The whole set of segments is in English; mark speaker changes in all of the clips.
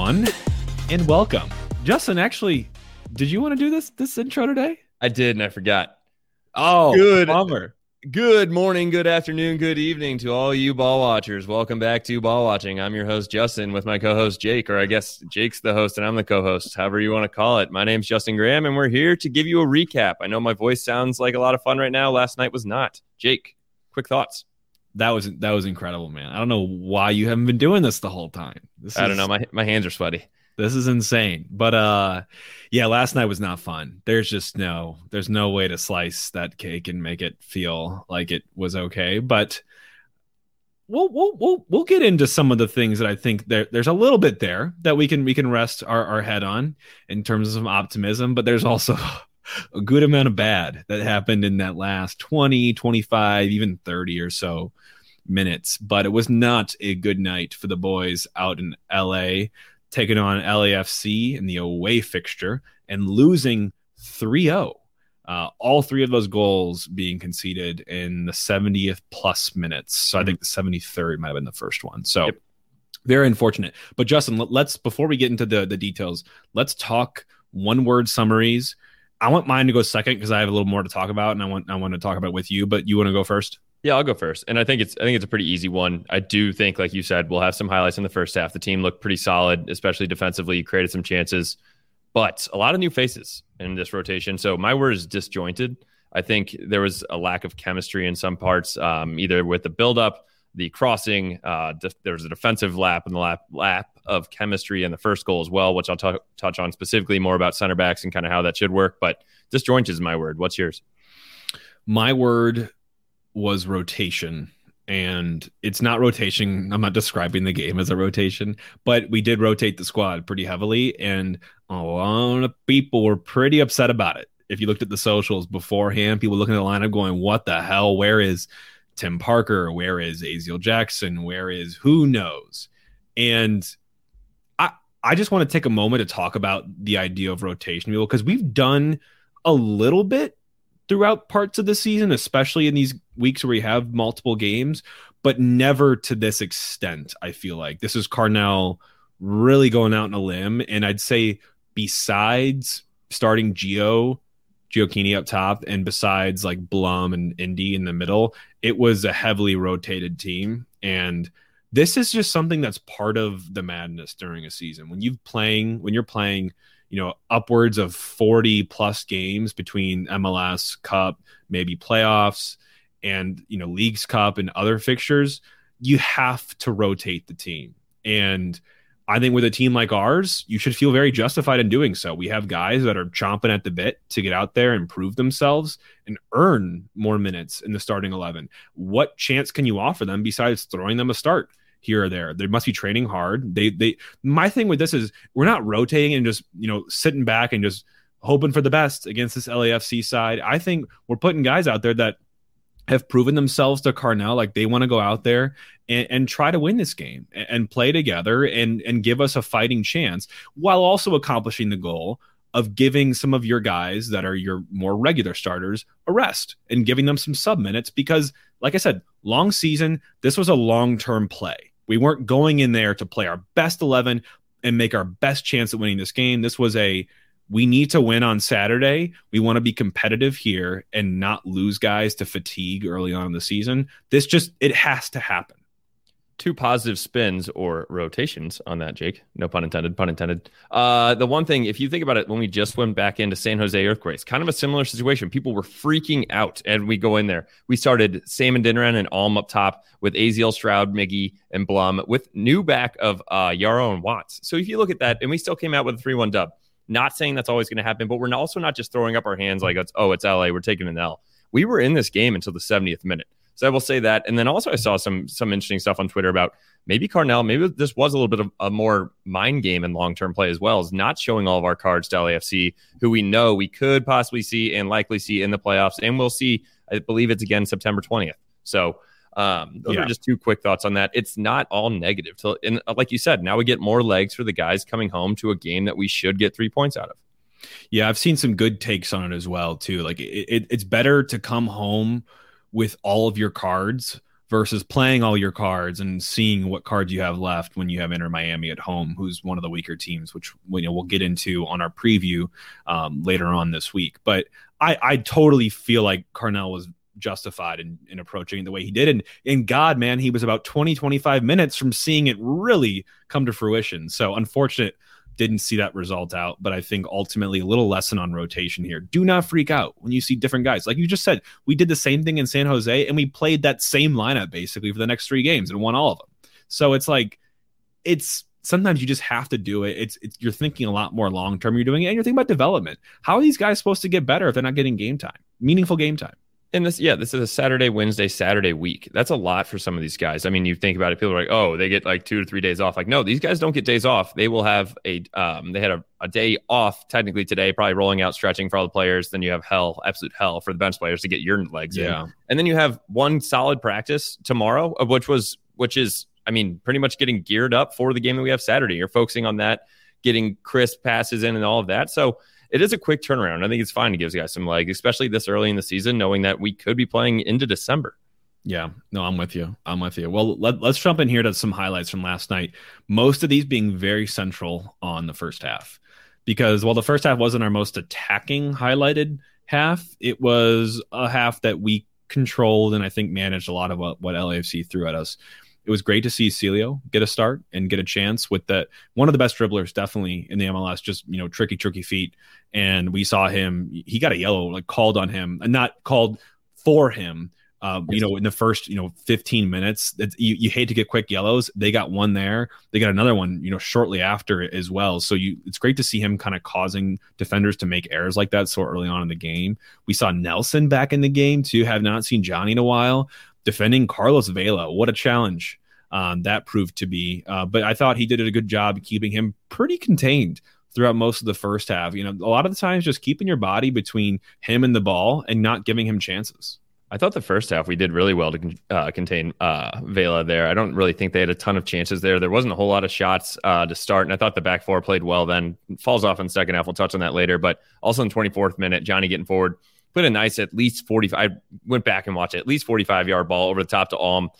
Speaker 1: Everyone, and welcome. Justin, actually, did you want to do this this intro today?
Speaker 2: I did, and I forgot.
Speaker 1: Oh,
Speaker 2: Good.
Speaker 1: bummer.
Speaker 2: Good morning, good afternoon, good evening to all you ball watchers. Welcome back to Ball Watching. I'm your host, Justin, with my co host, Jake, or I guess Jake's the host and I'm the co host, however you want to call it. My name's Justin Graham, and we're here to give you a recap. I know my voice sounds like a lot of fun right now. Last night was not. Jake, quick thoughts.
Speaker 1: That was that was incredible, man. I don't know why you haven't been doing this the whole time. This
Speaker 2: I don't know. My, my hands are sweaty.
Speaker 1: This is insane. But uh yeah, last night was not fun. There's just no there's no way to slice that cake and make it feel like it was okay, but we'll we'll we'll, we'll get into some of the things that I think there there's a little bit there that we can we can rest our, our head on in terms of some optimism, but there's also a good amount of bad that happened in that last 20, 25, even 30 or so minutes. But it was not a good night for the boys out in LA taking on LAFC in the away fixture and losing 3 0. Uh, all three of those goals being conceded in the 70th plus minutes. So I think the 73rd might have been the first one. So
Speaker 2: Yep.
Speaker 1: very unfortunate. But Justin, let- let's before we get into the the details, let's talk one word summaries. I want mine to go second because I have a little more to talk about, and I want I want to talk about it with you. But you want to go first?
Speaker 2: Yeah, I'll go first. And I think it's I think it's a pretty easy one. I do think, like you said, we'll have some highlights in the first half. The team looked pretty solid, especially defensively, created some chances, but a lot of new faces in this rotation. So my word is disjointed. I think there was a lack of chemistry in some parts, um, either with the buildup, the crossing. Uh, there was a defensive lap in the lap lap of chemistry in the first goal as well, which I'll t- touch on specifically more about center backs and kind of how that should work. But disjointed is my word. What's yours?
Speaker 1: My word was rotation. And it's not rotation. I'm not describing the game as a rotation, but we did rotate the squad pretty heavily. And a lot of people were pretty upset about it. If you looked at the socials beforehand, people looking at the lineup going, What the hell? Where is Tim Parker? Where is Aziel Jackson? Where is who knows? And I just want to take a moment to talk about the idea of rotation because we've done a little bit throughout parts of the season, especially in these weeks where we have multiple games, but never to this extent. I feel like this is Carnell really going out on a limb, and I'd say besides starting Geo. Gioacchini up top, and besides like Blom and Indy in the middle, it was a heavily rotated team. And this is just something that's part of the madness during a season. When you playing, when you're playing, you know, upwards of 40 plus games between MLS Cup, maybe playoffs, and you know, Leagues Cup and other fixtures, you have to rotate the team. And I think with a team like ours, you should feel very justified in doing so. We have guys that are chomping at the bit to get out there and prove themselves and earn more minutes in the starting 11. What chance can you offer them besides throwing them a start here or there? They must be training hard. They they my thing with this is we're not rotating and just, you know, sitting back and just hoping for the best against this LAFC side. I think we're putting guys out there that have proven themselves to Carnell like they want to go out there and, and try to win this game and, and play together and and give us a fighting chance while also accomplishing the goal of giving some of your guys that are your more regular starters a rest and giving them some sub minutes because like I said, long season, this was a long-term play. We weren't going in there to play our best 11 and make our best chance at winning this game. This was a we need to win on Saturday. We want to be competitive here and not lose guys to fatigue early on in the season. This just it has to happen.
Speaker 2: Two positive spins or rotations on that, Jake. No pun intended, pun intended. Uh, the one thing, if you think about it, when we just went back into San Jose Earthquakes, kind of a similar situation. People were freaking out, and we go in there. We started Sam Adeniran and Alm up top with Aziel Stroud, Miggy, and Blom with new back of uh, Yaro and Watts. So if you look at that, and we still came out with a 3 1 dub. Not saying that's always going to happen, but we're also not just throwing up our hands like, it's, oh, it's LA, we're taking an L. We were in this game until the 70th minute. So I will say that. And then also I saw some some interesting stuff on Twitter about maybe Carnell, maybe this was a little bit of a more mind game and long term play as well, is not showing all of our cards to LAFC, who we know we could possibly see and likely see in the playoffs. And we'll see, I believe it's again September 20th. So um, those
Speaker 1: Yeah.
Speaker 2: are just two quick thoughts on that. It's not all negative. To, and uh, like you said, now we get more legs for the guys coming home to a game that we should get three points out of.
Speaker 1: Yeah, I've seen some good takes on it as well too. Like it, it, it's better to come home with all of your cards versus playing all your cards and seeing what cards you have left when you have Inter Miami at home, who's one of the weaker teams, which you know we'll get into on our preview um, later on this week. But I, I totally feel like Carnell was justified in, in approaching the way he did. And in God, man, he was about 20, 25 minutes from seeing it really come to fruition. So unfortunate didn't see that result out. But I think ultimately a little lesson on rotation here. Do not freak out when you see different guys. Like you just said, we did the same thing in San Jose and we played that same lineup basically for the next three games and won all of them. So it's like, it's sometimes you just have to do it. It's, it's you're thinking a lot more long term. You're doing it, and you're thinking about development. How are these guys supposed to get better if they're not getting game time, meaningful game time?
Speaker 2: And this, yeah, this is a Saturday, Wednesday, Saturday week. That's a lot for some of these guys. I mean, you think about it, people are like, oh, they get like two to three days off. Like, no, these guys don't get days off. They will have a, um, they had a, a day off technically today, probably rolling out stretching for all the players. Then you have hell, absolute hell for the bench players to get your legs yeah. in. And then you have one solid practice tomorrow, of which was, which is, I mean, pretty much getting geared up for the game that we have Saturday. You're focusing on that, getting crisp passes in and all of that. So, it is a quick turnaround. I think it's fine to give you guys some legs, especially this early in the season, knowing that we could be playing into December.
Speaker 1: Yeah, no, I'm with you. I'm with you. Well, let, us jump in here to some highlights from last night. Most of these being very central on the first half, because while the first half wasn't our most attacking highlighted half, it was a half that we controlled and I think managed a lot of what, what LAFC threw at us it was great to see Celio get a start and get a chance with that one of the best dribblers definitely in the MLS just you know tricky tricky feet and we saw him he got a yellow like called on him and not called for him um, you know, in the first, you know, 15 minutes, you, you hate to get quick yellows. They got one there. They got another one, you know, shortly after as well. So you, it's great to see him kind of causing defenders to make errors like that so early on in the game. We saw Nelson back in the game too. Have not seen Johnny in a while defending Carlos Vela. What a challenge um, that proved to be. Uh, but I thought he did a good job keeping him pretty contained throughout most of the first half. You know, a lot of the times just keeping your body between him and the ball and not giving him chances.
Speaker 2: I thought the first half we did really well to uh, contain uh, Vela there. I don't really think they had a ton of chances there. There wasn't a whole lot of shots uh, to start, and I thought the back four played well. Then falls off in the second half. We'll touch on that later. But also in 24th minute, Johnny getting forward, put a nice at least 45. I went back and watched it, at least 45 yard ball over the top to Alm.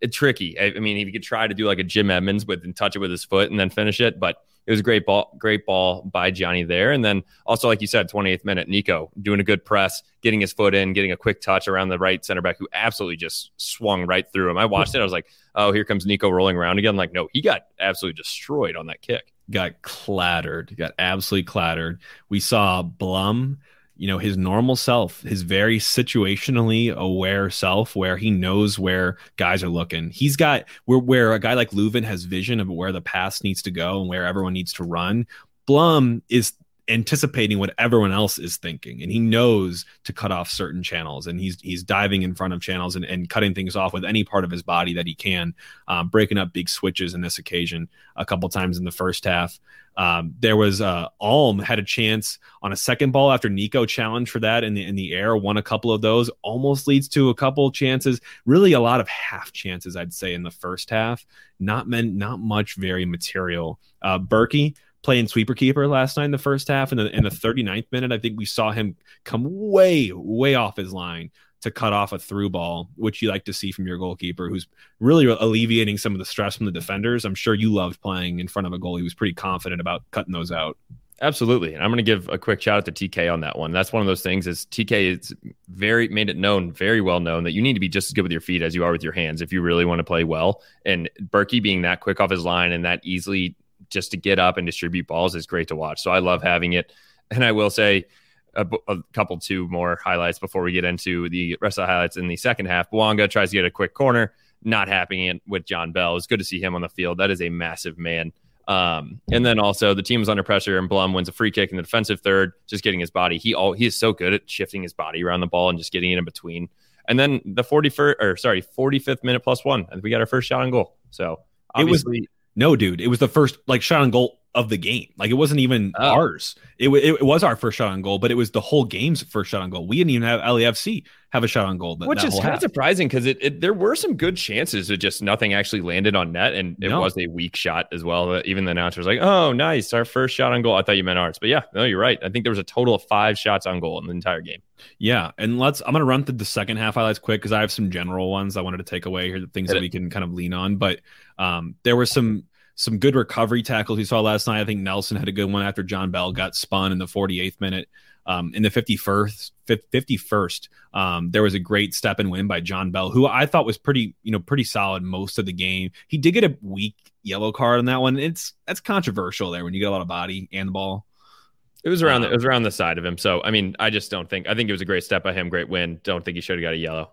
Speaker 2: It's tricky. I, I mean, you could try to do like a Jim Edmonds with and touch it with his foot and then finish it, but it was a great ball, great ball by Johnny there. And then also, like you said, 28th minute, Nico doing a good press, getting his foot in, getting a quick touch around the right center back who absolutely just swung right through him. I watched it. I was like, oh, here comes Nico rolling around again. Like, no, he got absolutely destroyed on that kick.
Speaker 1: Got clattered, got absolutely clattered. We saw Blom you know his normal self his very situationally aware self where he knows where guys are looking. He's got where, where a guy like Löwen has vision of where the pass needs to go and where everyone needs to run. Blom is anticipating what everyone else is thinking and he knows to cut off certain channels and he's he's diving in front of channels and, and cutting things off with any part of his body that he can um, breaking up big switches in this occasion a couple times in the first half um, there was uh, Alm had a chance on a second ball after Nico challenged for that in the in the air, won a couple of those, almost leads to a couple chances. Really, a lot of half chances, I'd say, in the first half. Not meant, not much very material. Uh, Bürki playing sweeper keeper last night in the first half. In the in the 39th minute, I think we saw him come way, way off his line to cut off a through ball, which you like to see from your goalkeeper, who's really alleviating some of the stress from the defenders. I'm sure you loved playing in front of a goal. He was pretty confident about cutting those out.
Speaker 2: Absolutely. And I'm going to give a quick shout out to TK on that one. That's one of those things is TK is very made it known, very well known that you need to be just as good with your feet as you are with your hands if you really want to play well. And Bürki being that quick off his line and that easily just to get up and distribute balls is great to watch. So I love having it. And I will say a, a couple two more highlights before we get into the rest of the highlights in the second half. Bouanga tries to get a quick corner, not happening with John Bell. It's good to see him on the field. That is a massive man. Um, and then also the team is under pressure and Blom wins a free kick in the defensive third, just getting his body. He all he is so good at shifting his body around the ball and just getting it in between. And then the 41st or sorry, 45th minute plus one. And we got our first shot on goal. So
Speaker 1: obviously it was no dude. It was the first like shot on goal of the game. Like it wasn't even
Speaker 2: Oh.
Speaker 1: ours. It, wa- it was our first shot on goal, but it was the whole game's first shot on goal. We didn't even have LAFC have a shot on goal. That,
Speaker 2: Which
Speaker 1: that
Speaker 2: is kind of surprising because it, it there were some good chances, it just nothing actually landed on net, and it
Speaker 1: No.
Speaker 2: was a weak shot as well. Even the announcer was like, "Oh, nice, our first shot on goal." I thought you meant ours, but yeah, no, you're right. I think there was a total of five shots on goal in the entire game.
Speaker 1: Yeah, and let's. I'm gonna run through the second half highlights quick because I have some general ones I wanted to take away here, the things
Speaker 2: Hit
Speaker 1: that
Speaker 2: it.
Speaker 1: we can kind of lean on. But um, there were some some good recovery tackles we saw last night. I think Nelson had a good one after John Bell got spun in the 48th minute. Um, in the 51st, 51st, um, there was a great step and win by John Bell, who I thought was pretty, you know, pretty solid most of the game. He did get a weak yellow card on that one. It's that's controversial there when you get a lot of body and the ball.
Speaker 2: It was around. the,
Speaker 1: Um,
Speaker 2: it was around the side of him. So I mean, I just don't think. I think it was a great step by him. Great win. Don't think he should have got a yellow.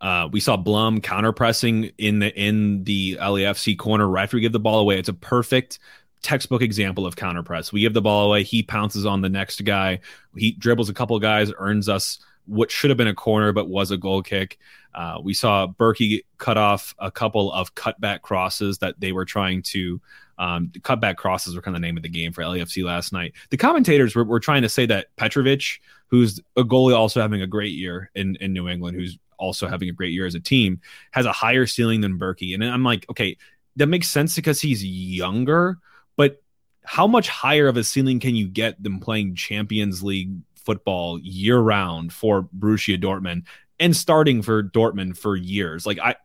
Speaker 1: Uh, we saw Blom counter pressing in the in the LAFC corner right after we give the ball away. It's a perfect textbook example of counter press. We give the ball away, he pounces on the next guy, he dribbles a couple guys, earns us what should have been a corner but was a goal kick. Uh, we saw Bürki cut off a couple of cutback crosses that they were trying to. Um, cutback crosses were kind of the name of the game for LAFC last night. The commentators were, were trying to say that Petrovic, who's a goalie also having a great year in, in New England, who's also having a great year as a team, has a higher ceiling than Bürki. And I'm like, okay, that makes sense because he's younger, but how much higher of a ceiling can you get than playing Champions League football year round for Borussia Dortmund and starting for Dortmund for years? Like I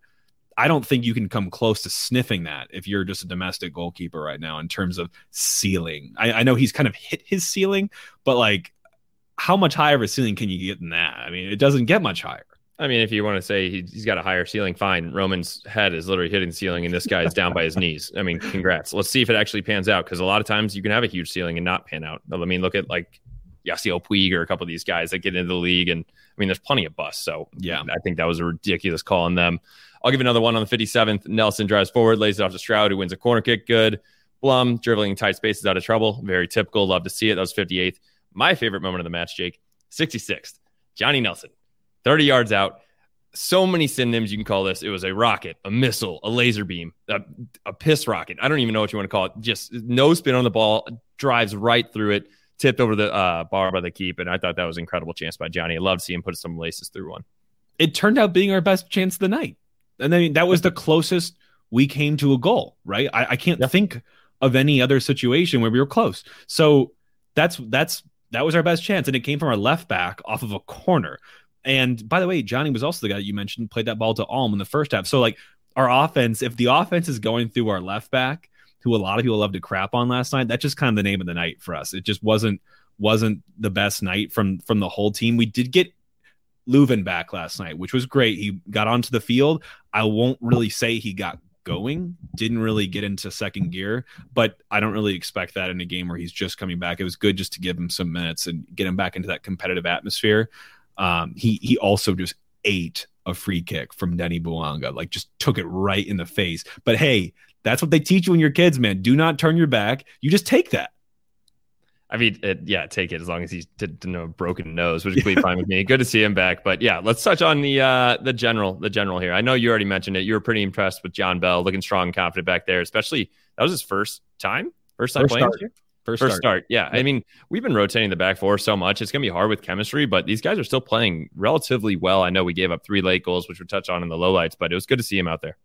Speaker 1: I don't think you can come close to sniffing that if you're just a domestic goalkeeper right now in terms of ceiling. I, I know he's kind of hit his ceiling, but like how much higher of a ceiling can you get than that? I mean, it doesn't get much higher.
Speaker 2: I mean, if you want to say he, he's got a higher ceiling, fine. Roman's head is literally hitting ceiling, and this guy is down by his knees. I mean, congrats. Let's see if it actually pans out because a lot of times you can have a huge ceiling and not pan out. I mean, look at like Yasiel Puig or a couple of these guys that get into the league, and I mean, there's plenty of busts. So
Speaker 1: Yeah.
Speaker 2: I think that was a ridiculous call on them. I'll give another one on the 57th. Nelson drives forward, lays it off to Stroud, who wins a corner kick. Good. Blom dribbling tight spaces out of trouble. Very typical. Love to see it. That was 58th. My favorite moment of the match, Jake, 66th. Johnny Nelson, 30 yards out. So many synonyms you can call this. It was a rocket, a missile, a laser beam, a, a piss rocket. I don't even know what you want to call it. Just no spin on the ball, drives right through it, tipped over the uh, bar by the keep. And I thought that was an incredible chance by Johnny. I loved seeing him put some laces through one.
Speaker 1: it turned out being our best chance of the night. And I mean, that was the closest we came to a goal, right? I, I can't
Speaker 2: Yeah.
Speaker 1: think of any other situation where we were close. So that's that's that was our best chance, and it came from our left back off of a corner. And by the way, Johnny was also the guy that you mentioned played that ball to Alm in the first half. So like our offense, if the offense is going through our left back, who a lot of people love to crap on last night, that's just kind of the name of the night for us. It just wasn't wasn't the best night from from the whole team. We did get Löwen back last night, which was great. He got onto the field. I won't really say he got going, didn't really get into second gear, but I don't really expect that in a game where he's just coming back. It was good just to give him some minutes and get him back into that competitive atmosphere. Um, he he also just ate a free kick from Denny Bouanga, like just took it right in the face. But hey, that's what they teach you when you're kids, man. Do not turn your back. You just take that.
Speaker 2: I mean, it, yeah, take it as long as to no broken nose, which is completely fine with me. Good to see him back. But yeah, let's touch on the uh, the general the general here. I know you already mentioned it. You were pretty impressed with John Bell, looking strong and confident back there. Especially that was his first time, first time
Speaker 1: First
Speaker 2: playing.
Speaker 1: start. First,
Speaker 2: First
Speaker 1: start.
Speaker 2: start. Yeah. I mean, we've been rotating the back four so much. It's going to be hard with chemistry, but these guys are still playing relatively well. I know we gave up three late goals, which we'll touch on in the lowlights, but it was good to see him out there.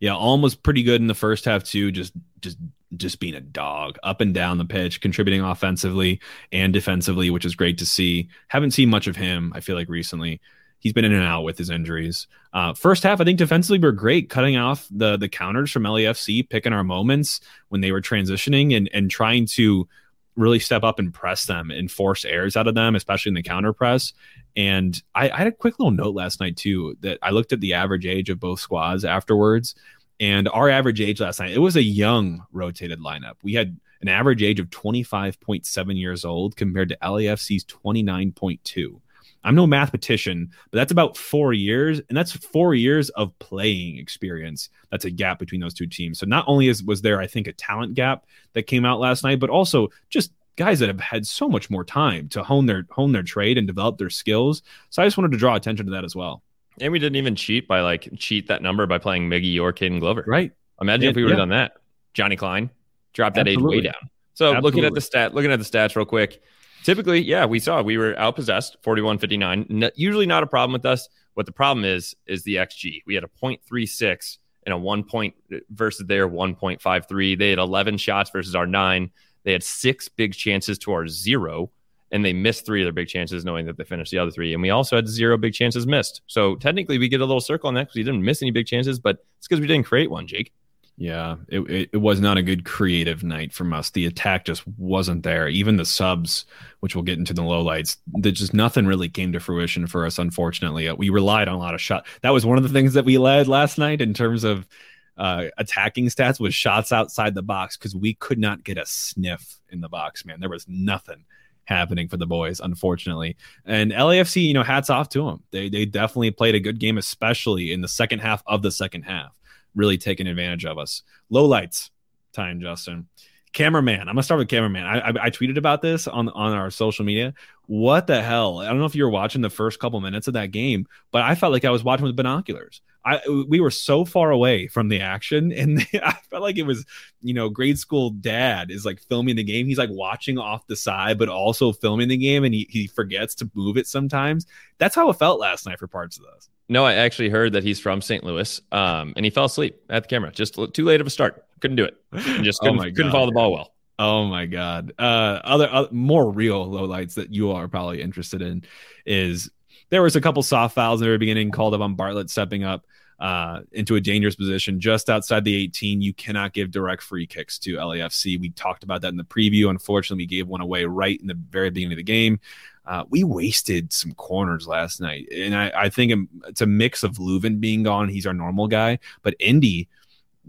Speaker 1: Yeah, Alm was pretty good in the first half too. Just just just being a dog up and down the pitch, contributing offensively and defensively, which is great to see. Haven't seen much of him. I feel like recently he's been in and out with his injuries. Uh, first half, I think defensively we're great, cutting off the the counters from LAFC, picking our moments when they were transitioning and and trying to really step up and press them and force errors out of them, especially in the counter press. And I, I had a quick little note last night too that I looked at the average age of both squads afterwards, and our average age last night it was a young rotated lineup. We had an average age of 25.7 years old compared to LAFC's 29.2. I'm no mathematician, but that's about four years, and that's four years of playing experience. That's a gap between those two teams. So not only is was there, I think, a talent gap that came out last night, but also just guys that have had so much more time to hone their hone their trade and develop their skills. So I just wanted to draw attention to that as well.
Speaker 2: And we didn't even cheat by like cheat that number by playing Miggy or Caden Glover.
Speaker 1: Right.
Speaker 2: Imagine if we would have
Speaker 1: yeah.
Speaker 2: done that. Johnny Klein dropped that age way down. So Absolutely. looking at the stat, looking at the stats real quick. Typically, yeah, we saw we were outpossessed 41-59. usually not a problem with us. What the problem is is the XG. We had a 0.36 and a 1 point versus their 1.53. They had 11 shots versus our 9. They had 6 big chances to our 0 and they missed three of their big chances, knowing that they finished the other three. And we also had zero big chances missed. So technically, we get a little circle on that because we didn't miss any big chances, but it's because we didn't create one, Jake.
Speaker 1: Yeah, it, it, it, was not a good creative night from us. The attack just wasn't there. Even the subs, which we'll get into the lowlights, that just nothing really came to fruition for us. Unfortunately, we relied on a lot of shots. That was one of the things that we led last night in terms of uh, attacking stats was shots outside the box because we could not get a sniff in the box. Man, there was nothing happening for the boys, unfortunately. And LAFC, you know, hats off to them. They they definitely played a good game, especially in the second half of the second half, really taking advantage of us. Low lights time, Justin. Cameraman, I'm gonna start with cameraman. I, I, I tweeted about this on on our social media. What the hell? I don't know if you were watching the first couple minutes of that game, but I felt like I was watching with binoculars. I we were so far away from the action, and I felt like it was, you know, grade school dad is like filming the game. He's like watching off the side, but also filming the game, and he, he forgets to move it sometimes. That's how it felt last night for parts of this.
Speaker 2: No, I actually heard that he's from St. Louis, um, and he fell asleep at the camera. Just too late of a start. Couldn't do it. Just oh couldn't, oh couldn't follow the ball well.
Speaker 1: Oh my god. Uh, other, other more real lowlights that you are probably interested in is there was a couple soft fouls in the very beginning called up on Bartlett stepping up uh, into a dangerous position just outside the 18. You cannot give direct free kicks to LAFC. We talked about that in the preview. Unfortunately, we gave one away right in the very beginning of the game. Uh, we wasted some corners last night, and I, I, think it's a mix of Löwen being gone. He's our normal guy, but Indy,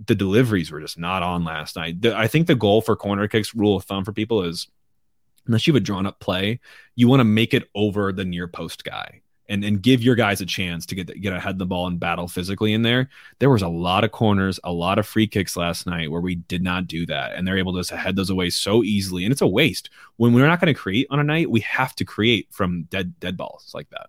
Speaker 1: the deliveries were just not on last night. The, I think the goal for corner kicks, rule of thumb for people is unless you have a drawn up play, you want to make it over the near post guy and and give your guys a chance to get get ahead of the ball and battle physically in there. There was a lot of corners, a lot of free kicks last night where we did not do that, and they're able to head those away so easily. And it's a waste when we're not going to create on a night. We have to create from dead dead balls like that.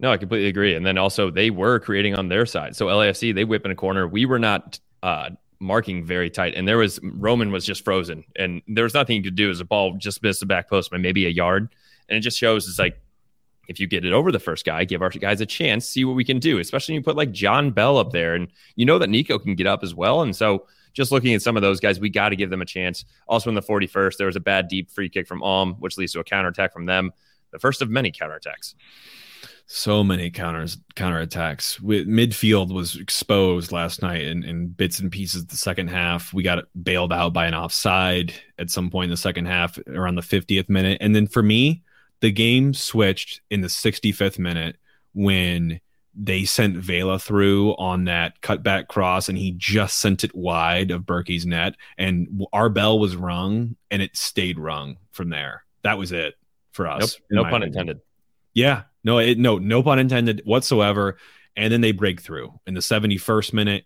Speaker 2: No, I completely agree. And then also they were creating on their side. So LAFC they whip in a corner. We were not uh, marking very tight, and there was Roman was just frozen, and there was nothing you could do as a ball just missed the back post by maybe a yard, and it just shows it's like if you get it over the first guy, give our guys a chance, see what we can do, especially when you put like John Bell up there. And you know that Nico can get up as well. And so just looking at some of those guys, we got to give them a chance. Also in the 41st, there was a bad deep free kick from Alm, which leads to a counterattack from them. The first of many counterattacks.
Speaker 1: So many counters, counterattacks. Midfield was exposed last night in, in bits and pieces. The second half, we got bailed out by an offside at some point in the second half, around the 50th minute. And then for me, the game switched in the 65th minute when they sent Vela through on that cutback cross and he just sent it wide of Bürki's net and our bell was rung and it stayed rung from there. That was it for us.
Speaker 2: Nope, no pun opinion. intended.
Speaker 1: Yeah. No, it, no, no pun intended whatsoever. And then they break through in the 71st minute.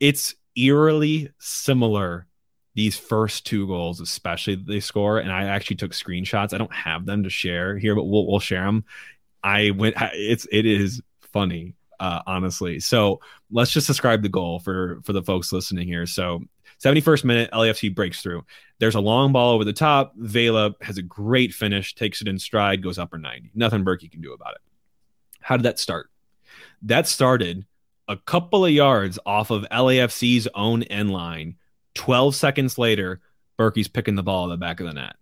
Speaker 1: It's eerily similar these first two goals, especially they score, and I actually took screenshots. I don't have them to share here, but we'll, we'll share them. I went. It's it is funny, uh, honestly. So let's just describe the goal for for the folks listening here. So 71st minute, LAFC breaks through. There's a long ball over the top. Vela has a great finish, takes it in stride, goes upper 90. Nothing Bürki can do about it. How did that start? That started a couple of yards off of LAFC's own end line 12 seconds later, Bürki's picking the ball in the back of the net.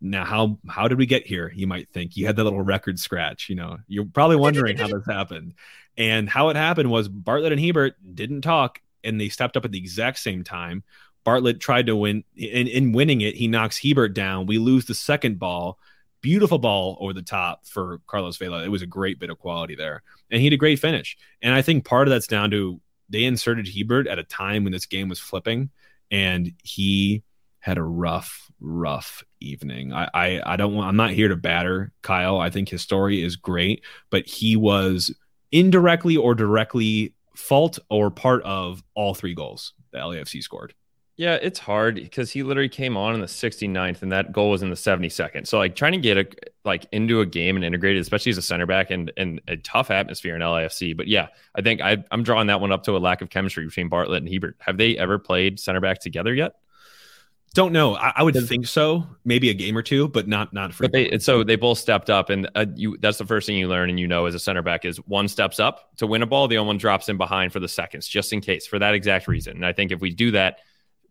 Speaker 1: Now, how how did we get here? You might think you had that little record scratch. You know, you're probably wondering how this happened. And how it happened was Bartlett and Hiebert didn't talk, and they stepped up at the exact same time. Bartlett tried to win. In, in winning it, he knocks Hiebert down. We lose the second ball. Beautiful ball over the top for Carlos Vela. It was a great bit of quality there, and he had a great finish. And I think part of that's down to they inserted Hiebert at a time when this game was flipping and he had a rough, rough evening. I, I, I don't want. I'm not here to batter Kyle. I think his story is great, but he was indirectly or directly fault or part of all three goals the LAFC scored.
Speaker 2: Yeah, it's hard because he literally came on in the 69th and that goal was in the 72nd. So like trying to get a like into a game and integrated, especially as a center back and and a tough atmosphere in LAFC. But yeah, I think I, I'm drawing that one up to a lack of chemistry between Bartlett and Hiebert. Have they ever played center back together yet?
Speaker 1: Don't know. I, I would think so. Maybe a game or two, but not not
Speaker 2: for. But they so they both stepped up, and uh, you that's the first thing you learn, and you know as a center back is one steps up to win a ball, the other one drops in behind for the seconds, just in case for that exact reason. And I think if we do that,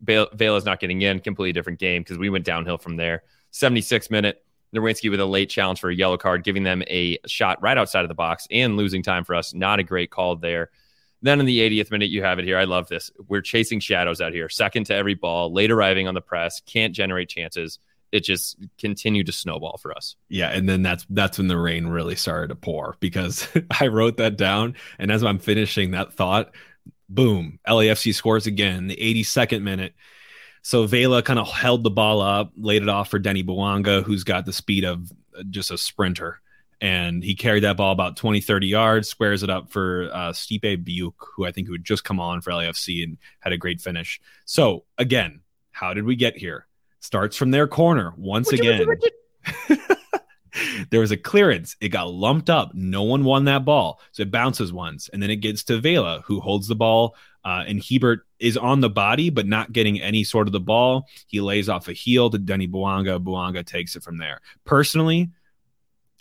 Speaker 2: Vela is not getting in. Completely different game because we went downhill from there. 76 minute. Nerwinski with a late challenge for a yellow card, giving them a shot right outside of the box and losing time for us. Not a great call there. Then in the 80th minute, you have it here. I love this. We're chasing shadows out here, second to every ball, late arriving on the press, can't generate chances. It just continued to snowball for us.
Speaker 1: Yeah, and then that's that's when the rain really started to pour because I wrote that down, and as I'm finishing that thought, boom, LAFC scores again. The 82nd minute. So Vela kind of held the ball up, laid it off for Denny Bouanga, who's got the speed of just a sprinter and he carried that ball about 20, 30 yards, squares it up for uh, Stipe Biuk, who I think who had just come on for LAFC and had a great finish. So again, how did we get here? Starts from their corner once again. There was a clearance. It got lumped up. No one won that ball. So it bounces once. And then it gets to Vela, who holds the ball. Uh, and Hiebert is on the body, but not getting any sort of the ball. He lays off a heel to Denny Bouanga. Bouanga takes it from there. Personally,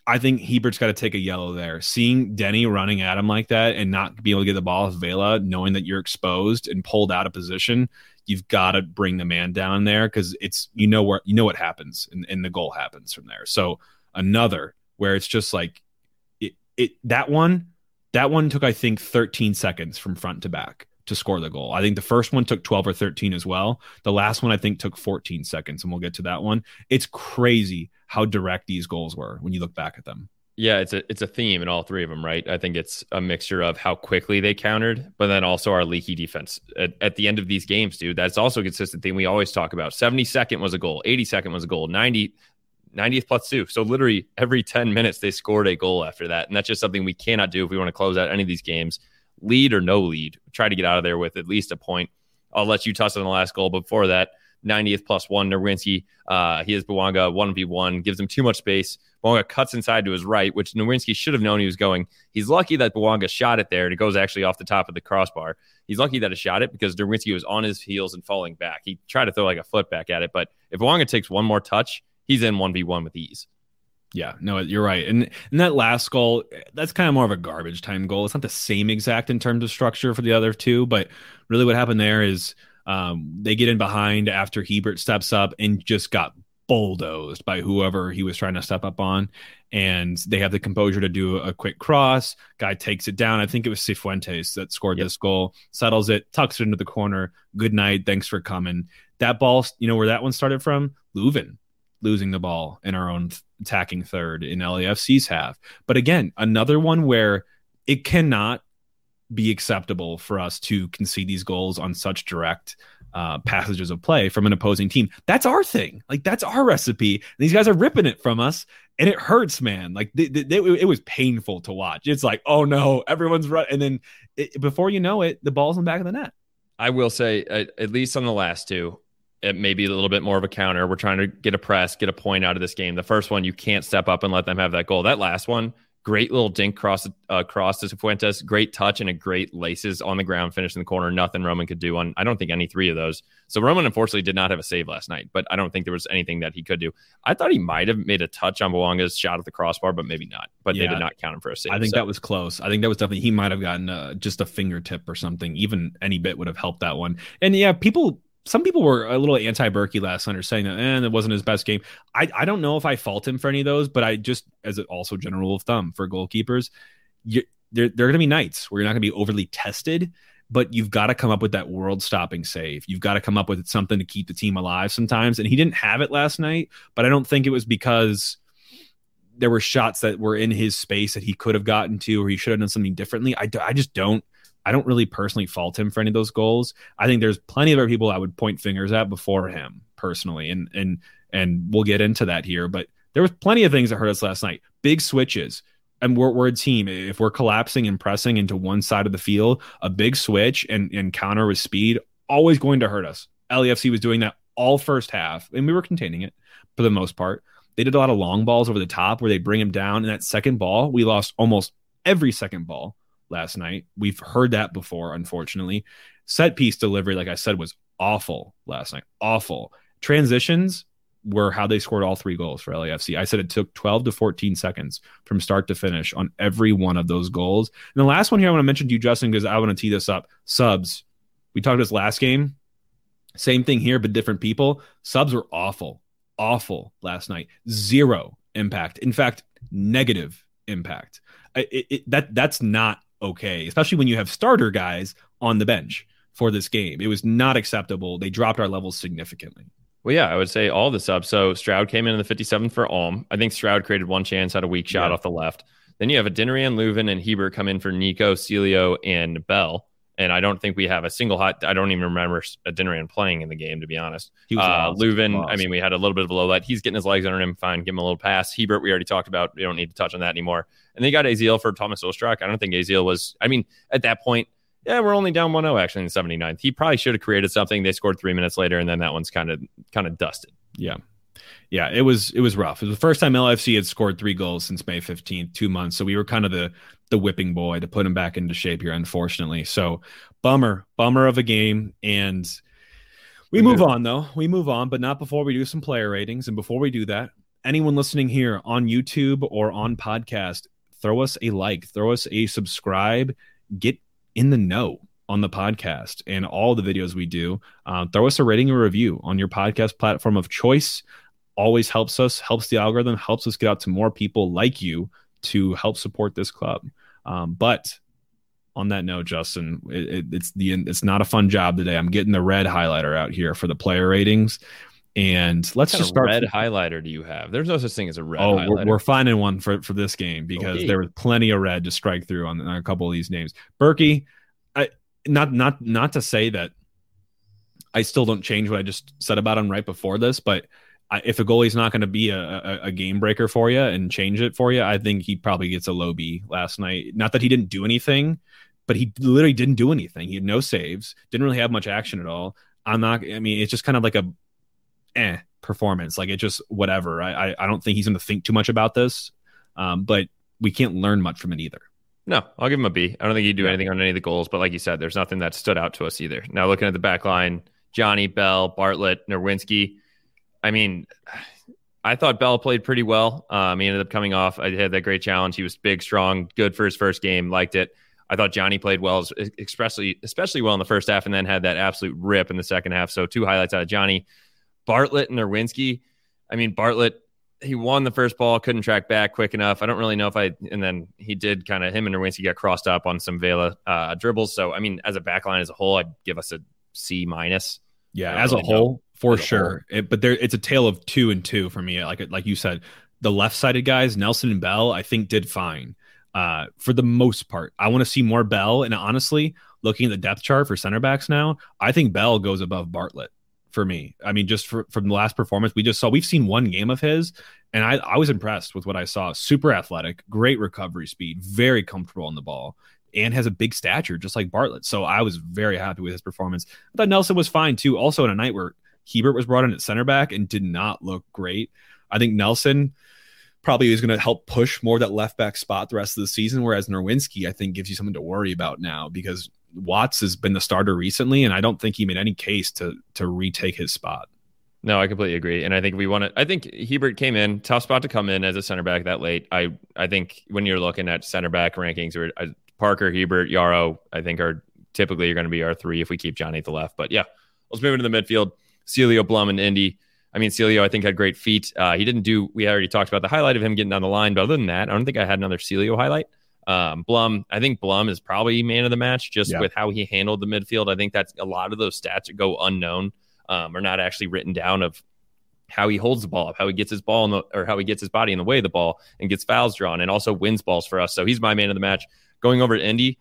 Speaker 1: I think Hiebert's got to take a yellow there. Seeing Denny running at him like that and not being able to get the ball off Vela, knowing that you're exposed and pulled out of position, you've got to bring the man down there because it's you know where you know what happens and, and the goal happens from there. So another where it's just like it, it that one that one took I think 13 seconds from front to back to score the goal. I think the first one took 12 or 13 as well. The last one I think took 14 seconds and we'll get to that one. It's crazy how direct these goals were when you look back at them.
Speaker 2: Yeah, it's a it's a theme in all three of them, right? I think it's a mixture of how quickly they countered, but then also our leaky defense at, at the end of these games, dude. That's also a consistent thing we always talk about. 72nd was a goal, 82nd was a goal, 90 90th plus two. So literally every 10 minutes they scored a goal after that. And that's just something we cannot do if we want to close out any of these games. Lead or no lead. Try to get out of there with at least a point. I'll let you touch on the last goal. But before that, 90th plus one. Nerwinski, uh, he has Bouanga 1v1, gives him too much space. Bouanga cuts inside to his right, which Nerwinski should have known he was going. He's lucky that Bouanga shot it there and it goes actually off the top of the crossbar. He's lucky that he shot it because Nerwinski was on his heels and falling back. He tried to throw like a foot back at it, but if Bouanga takes one more touch, he's in 1v1 with ease.
Speaker 1: Yeah, no, you're right. And and that last goal, that's kind of more of a garbage time goal. It's not the same exact in terms of structure for the other two, but really what happened there is um, they get in behind after Hiebert steps up and just got bulldozed by whoever he was trying to step up on. And they have the composure to do a quick cross. Guy takes it down. I think it was Cifuentes that scored yep. this goal, settles it, tucks it into the corner. Good night. Thanks for coming. That ball, you know where that one started from? Löwen losing the ball in our own attacking third in LAFC's half. But again, another one where it cannot be acceptable for us to concede these goals on such direct uh, passages of play from an opposing team. That's our thing. Like that's our recipe. And these guys are ripping it from us, and it hurts, man. Like they, they, they, it was painful to watch. It's like, oh no, everyone's and then it, before you know it, the ball's in the back of the net.
Speaker 2: I will say, at, at least on the last two, it may be a little bit more of a counter. We're trying to get a press, get a point out of this game. The first one, you can't step up and let them have that goal. That last one, Great little dink cross uh, cross to Fuentes. Great touch and a great laces on the ground finish in the corner. Nothing Roman could do on. I don't think any three of those. So Roman unfortunately did not have a save last night, but I don't think there was anything that he could do. I thought he might have made a touch on Bouanga's shot at the crossbar, but maybe not. But yeah, they did not count him for a save.
Speaker 1: I think so. that was close. I think that was definitely he might have gotten uh, just a fingertip or something. Even any bit would have helped that one. And yeah, people some people were a little anti Bürki last night, saying that and eh, it wasn't his best game. I, I don't know if I fault him for any of those, but I just as a, also general rule of thumb for goalkeepers, you, there there are going to be nights where you're not going to be overly tested, but you've got to come up with that world stopping save. You've got to come up with something to keep the team alive sometimes. And he didn't have it last night, but I don't think it was because there were shots that were in his space that he could have gotten to or he should have done something differently. I, I just don't I don't really personally fault him for any of those goals. I think there's plenty of other people I would point fingers at before him personally, and and and we'll get into that here. But there was plenty of things that hurt us last night. Big switches, and we're, we're a team. If we're collapsing and pressing into one side of the field, a big switch and and counter with speed always going to hurt us. LAFC was doing that all first half, and we were containing it for the most part. They did a lot of long balls over the top where they bring him down. And that second ball, we lost almost every second ball last night. We've heard that before, unfortunately. Set piece delivery, like I said, was awful last night. Awful. transitions were how they scored all three goals for LAFC. I said it took 12 to 14 seconds from start to finish on every one of those goals. And the last one here I want to mention to you, Justin, because I want to tee this up. Subs. We talked this last game. Same thing here, but different people. Subs were awful, awful last night. Zero impact. In fact, negative impact. It, it, that that's not okay, especially when you have starter guys on the bench for this game. It was not acceptable. They dropped our levels significantly.
Speaker 2: Well, yeah, I would say all the subs. So Stroud came in in the 57th for Alm. I think Stroud created one chance, had a weak shot yeah. off the left. Then you have a Adeniran, Löwen, and Hiebert come in for Nico, Celio, and Bell. And I don't think we have a single hot. I don't even remember Adeniran playing in the game, to be honest. He was uh, Löwen, I mean, we had a little bit of a low light. He's getting his legs under him. Fine, give him a little pass. Hiebert, we already talked about. We don't need to touch on that anymore. And they got Aziel for Thomas Ostrak. I don't think Aziel was. I mean, at that point, yeah, we're only down 1-0 actually in the 79th. He probably should have created something. They scored three minutes later, and then that one's kind of kind of dusted.
Speaker 1: Yeah. Yeah, it was it was rough. It was the first time LFC had scored three goals since May 15th, two months. So we were kind of the the whipping boy to put him back into shape here, unfortunately. So bummer, bummer of a game. And we move on though. We move on, but not before we do some player ratings. And before we do that, anyone listening here on YouTube or on podcast, throw us a like, throw us a subscribe, get in the know on the podcast and all the videos we do. Uh, throw us a rating and review on your podcast platform of choice. Always helps us, helps the algorithm, helps us get out to more people like you to help support this club. Um, but on that note, Justin, it, it, it's the it's not a fun job today. I'm getting the red highlighter out here for the player ratings. And let's just start.
Speaker 2: Red highlighter do you have? There's no such thing as a red.
Speaker 1: Oh, we're, we're, finding one for for this game because okay. there was plenty of red to strike through on, on a couple of these names. Bürki, I not not not to say that I still don't change what I just said about him right before this, but I, if a goalie's not going to be a, a, a, game breaker for you and change it for you, I think he probably gets a low B last night. Not that he didn't do anything, but he literally didn't do anything. He had no saves, didn't really have much action at all. I'm not. I mean, it's just kind of like a eh performance. Like it just whatever. I I, I don't think he's going to think too much about this, um, but we can't learn much from it either.
Speaker 2: No, I'll give him a B. I don't think he'd do anything on any of the goals, but like you said, there's nothing that stood out to us either. Now looking at the back line, Johnny, Bell, Bartlett, Nerwinski. I mean, I thought Bell played pretty well. Um, he ended up coming off. I had that great challenge. He was big, strong, good for his first game. Liked it. I thought Johnny played well, especially especially well in the first half, and then had that absolute rip in the second half. So two highlights out of Johnny, Bartlett, and Nerwinski. I mean, Bartlett he won the first ball, couldn't track back quick enough. I don't really know if I, and then he did kind of him and Nerwinski got crossed up on some Vela uh, dribbles. So, I mean, as a backline as a whole, I'd give us a C minus.
Speaker 1: Yeah, as really a whole, know. For sure. It, but there, it's a tale of two and two for me. Like, like you said, the left sided guys, Nelson and Bell, I think did fine uh, for the most part. I want to see more Bell. And honestly, looking at the depth chart for center backs now, I think Bell goes above Bartlett for me. I mean, just for, from the last performance we just saw, we've seen one game of his, and I, I was impressed with what I saw. Super athletic, great recovery speed, very comfortable on the ball, and has a big stature, just like Bartlett. So I was very happy with his performance. I thought Nelson was fine too. Also, in a night where Hiebert was brought in at center back and did not look great, I think Nelson probably is going to help push more that left back spot the rest of the season. Whereas Nerwinski, I think, gives you something to worry about now because Watts has been the starter recently, and I don't think he made any case to to retake his spot.
Speaker 2: No, I completely agree, and I think we want to. I think Hiebert came in tough spot to come in as a center back that late. I I think when you're looking at center back rankings, or uh, Parker, Hiebert, Yaro, I think are typically are going to be our three if we keep Johnny at the left. But yeah, let's move into the midfield. Celio Blom and Indy. I mean, Celio, I think had great feet. Uh, he didn't do. We already talked about the highlight of him getting down the line, but other than that, I don't think I had another Celio highlight. Um, Blom, I think Blom is probably man of the match just yeah. with how he handled the midfield. I think that's a lot of those stats that go unknown um, are not actually written down of how he holds the ball up, how he gets his ball in the, or how he gets his body in the way of the ball and gets fouls drawn and also wins balls for us. So he's my man of the match. Going over to Indy,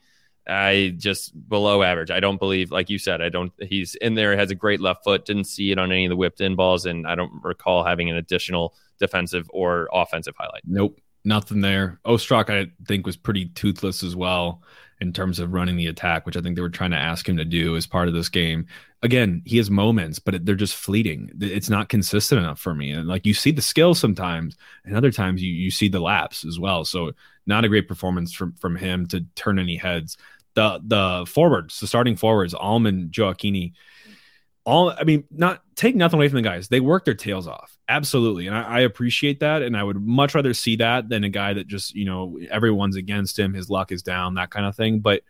Speaker 2: I just below average. I don't believe, like you said, I don't. He's in there, has a great left foot. Didn't see it on any of the whipped in balls, and I don't recall having an additional defensive or offensive highlight.
Speaker 1: Nope nothing there. Ostrak, I think, was pretty toothless as well in terms of running the attack, which I think they were trying to ask him to do as part of this game. Again, he has moments, but they're just fleeting. It's not consistent enough for me. And like you see the skill sometimes, and other times you you see the lapse as well. So not a great performance from from him to turn any heads. The the forwards, the starting forwards, Almond Gioacchini all I mean, not take nothing away from the guys. They work their tails off. Absolutely. And I, I, appreciate that. And I would much rather see that than a guy that just, you know, everyone's against him, his luck is down, that kind of thing. But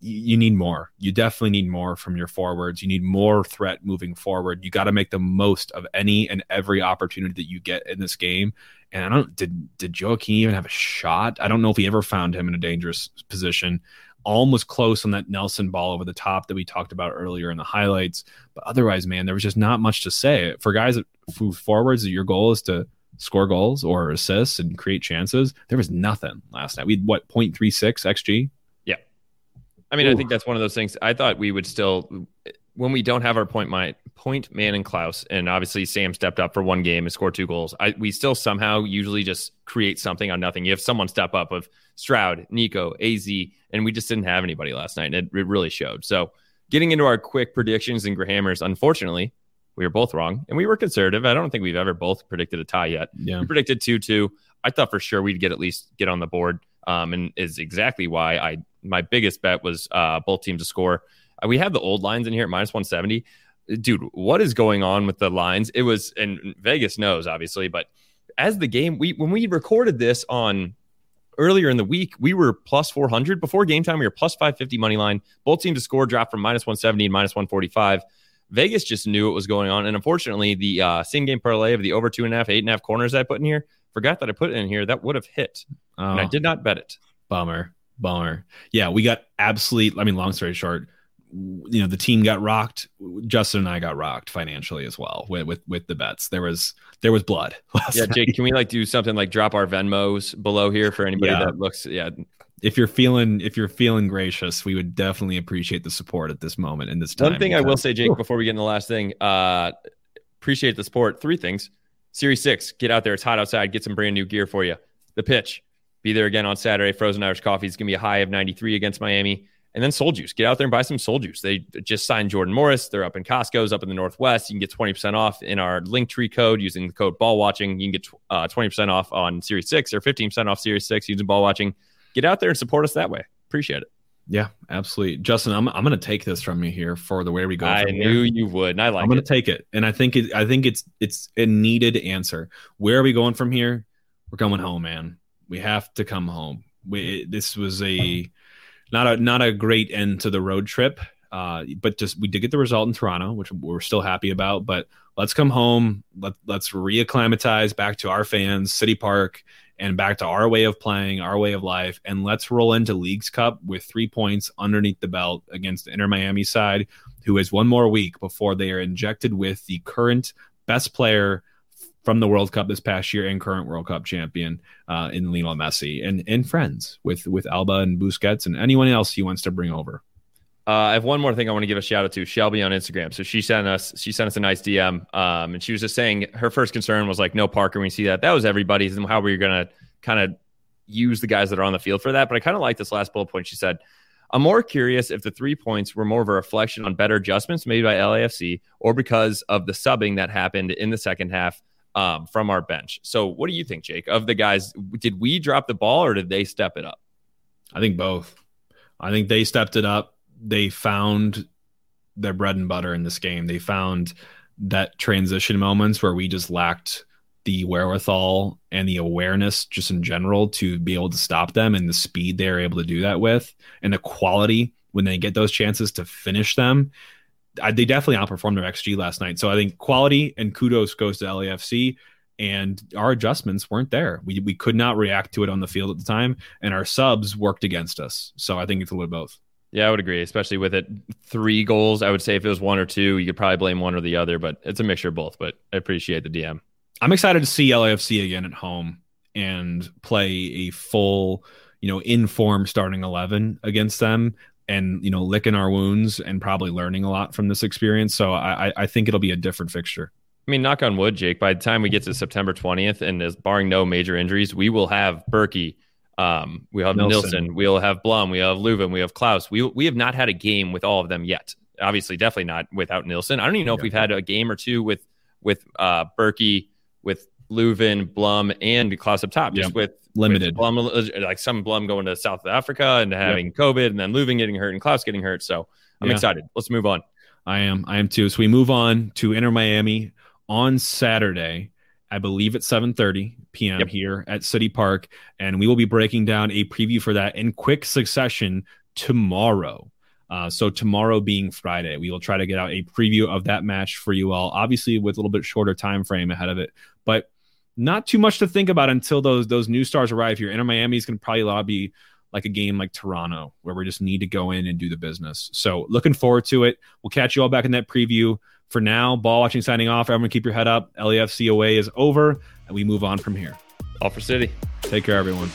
Speaker 1: you need more. You definitely need more from your forwards. You need more threat moving forward. You got to make the most of any and every opportunity that you get in this game. And I don't did did Joaquin even have a shot? I don't know if he ever found him in a dangerous position. Almost close on that Nilsson ball over the top that we talked about earlier in the highlights. But otherwise, man, there was just not much to say for guys that move forwards. Your goal is to score goals or assists and create chances. There was nothing last night. We had what 0.36 xg Yeah,
Speaker 2: I mean, Ooh. I think that's one of those things. I thought we would still, when we don't have our point my point man and Klauss. and obviously Sam stepped up for one game and scored two goals. I we still somehow usually just create something on nothing. You have someone step up of Stroud, Nico, Az, and we just didn't have anybody last night. And it, it really showed. So getting into our quick predictions and Grahammers, unfortunately, we were both wrong and we were conservative. I don't think we've ever both predicted a tie yet. Yeah. We predicted 2 2. I thought for sure we'd get at least get on the board. Um, and is exactly why I my biggest bet was uh, both teams to score. Uh, we have the old lines in here at minus 170. Dude, what is going on with the lines? It was, and Vegas knows obviously, but as the game, we when we recorded this on earlier in the week, we were plus 400. Before game time, we were plus 550 money line. Both teams to score dropped from minus 170 and minus 145. Vegas just knew what was going on. And unfortunately, the uh, same game parlay of the over two and a half, eight and a half corners I put in here, forgot that I put it in here. That would have hit. Oh, and I oh. did not bet it.
Speaker 1: Bummer. Bummer. Yeah, we got absolute. I mean, long story short, you know, the team got rocked. Justin and I got rocked financially as well with with, with the bets. There was there was blood.
Speaker 2: Yeah, Jake, night. can we like do something like drop our Venmos below here for anybody yeah. that looks? Yeah.
Speaker 1: If you're feeling if you're feeling gracious, we would definitely appreciate the support at this moment in this time.
Speaker 2: One thing I will say, Jake, before we get in the last thing, uh, appreciate the support. Three things. Series six, get out there. It's hot outside. Get some brand new gear for you. The pitch, be there again on Saturday. Frozen Irish Coffee is going to be a high of 93 against Miami. And then Seoul Juice. Get out there and buy some Seoul Juice. They just signed Jordan Morris. They're up in Costco's up in the Northwest. You can get 20% off in our Linktree code using the code ball watching. You can get uh, 20% off on Series 6 or 15% off Series 6 using ball watching. Get out there and support us that way. Appreciate it.
Speaker 1: Yeah, absolutely. Justin, I'm I'm going to take this from you here for the way we go.
Speaker 2: I knew
Speaker 1: here.
Speaker 2: you would. And I like
Speaker 1: I'm going to take it. And I think it I think it's it's a needed answer. Where are we going from here? We're coming home, man. We have to come home we, this was a not a not a great end to the road trip. Uh, but just we did get the result in Toronto, which we're still happy about. But let's come home. Let let's reacclimatize back to our fans, City Park, and back to our way of playing, our way of life, and let's roll into Leagues Cup with three points underneath the belt against the Inter Miami side, who has one more week before they are injected with the current best player from the World Cup this past year and current World Cup champion uh, in Lionel Messi and and friends with with Alba and Busquets and anyone else he wants to bring over.
Speaker 2: Uh, I have one more thing I want to give a shout out to Shelby on Instagram. So she sent us she sent us a nice DM, um, and she was just saying her first concern was like no Parker. We see that that was everybody's, and how were to kind of use the guys that are on the field for that? But I kind of like this last bullet point. She said. I'm more curious if the three points were more of a reflection on better adjustments made by LAFC or because of the subbing that happened in the second half um, from our bench. So, what do you think, Jake? Of the guys, did we drop the ball or did they step it up?
Speaker 1: I think both. I think they stepped it up. They found their bread and butter in this game. They found that transition moments where we just lacked the wherewithal and the awareness just in general to be able to stop them and the speed they're able to do that with and the quality when they get those chances to finish them I, they definitely outperformed their XG last night. So I think quality and kudos goes to LAFC. And our adjustments weren't there. We, we could not react to it on the field at the time, and our subs worked against us. So I think it's a little both.
Speaker 2: Yeah, I would agree, especially with it three goals. I would say if it was one or two, you could probably blame one or the other, but it's a mixture of both. But I appreciate the DM.
Speaker 1: I'm excited to see LAFC again at home and play a full, you know, in form starting 11 against them and you know licking our wounds and probably learning a lot from this experience. So I, I think it'll be a different fixture.
Speaker 2: I mean, knock on wood, Jake. By the time we get to September 20th, and as barring no major injuries, we will have Bürki, um, we have Nilsson. Nilsson, we'll have Blom, we have Löwen, we have Klauss. We we have not had a game with all of them yet. Obviously, definitely not without Nilsson. I don't even know yeah. if we've had a game or two with with uh, Bürki, with Löwen, Blom, and Klaus up top, just with
Speaker 1: limited.
Speaker 2: Blom, like some Blom going to South Africa and having COVID, and then Löwen getting hurt and Klauss getting hurt. So I'm yeah. excited. Let's move on.
Speaker 1: I am. I am too. So we move on to Inter Miami on Saturday. I believe at 7:30 p.m. Yep. here at City Park, and we will be breaking down a preview for that in quick succession tomorrow. Uh, so tomorrow being Friday, we will try to get out a preview of that match for you all. Obviously, with a little bit shorter time frame ahead of it, but not too much to think about until those those new stars arrive here. Inter Miami is going to probably be like a game like Toronto, where we just need to go in and do the business. So looking forward to it. We'll catch you all back in that preview. For now, ball watching signing off. Everyone keep your head up. LAFC away is over, and we move on from here.
Speaker 2: All for City.
Speaker 1: Take care, everyone.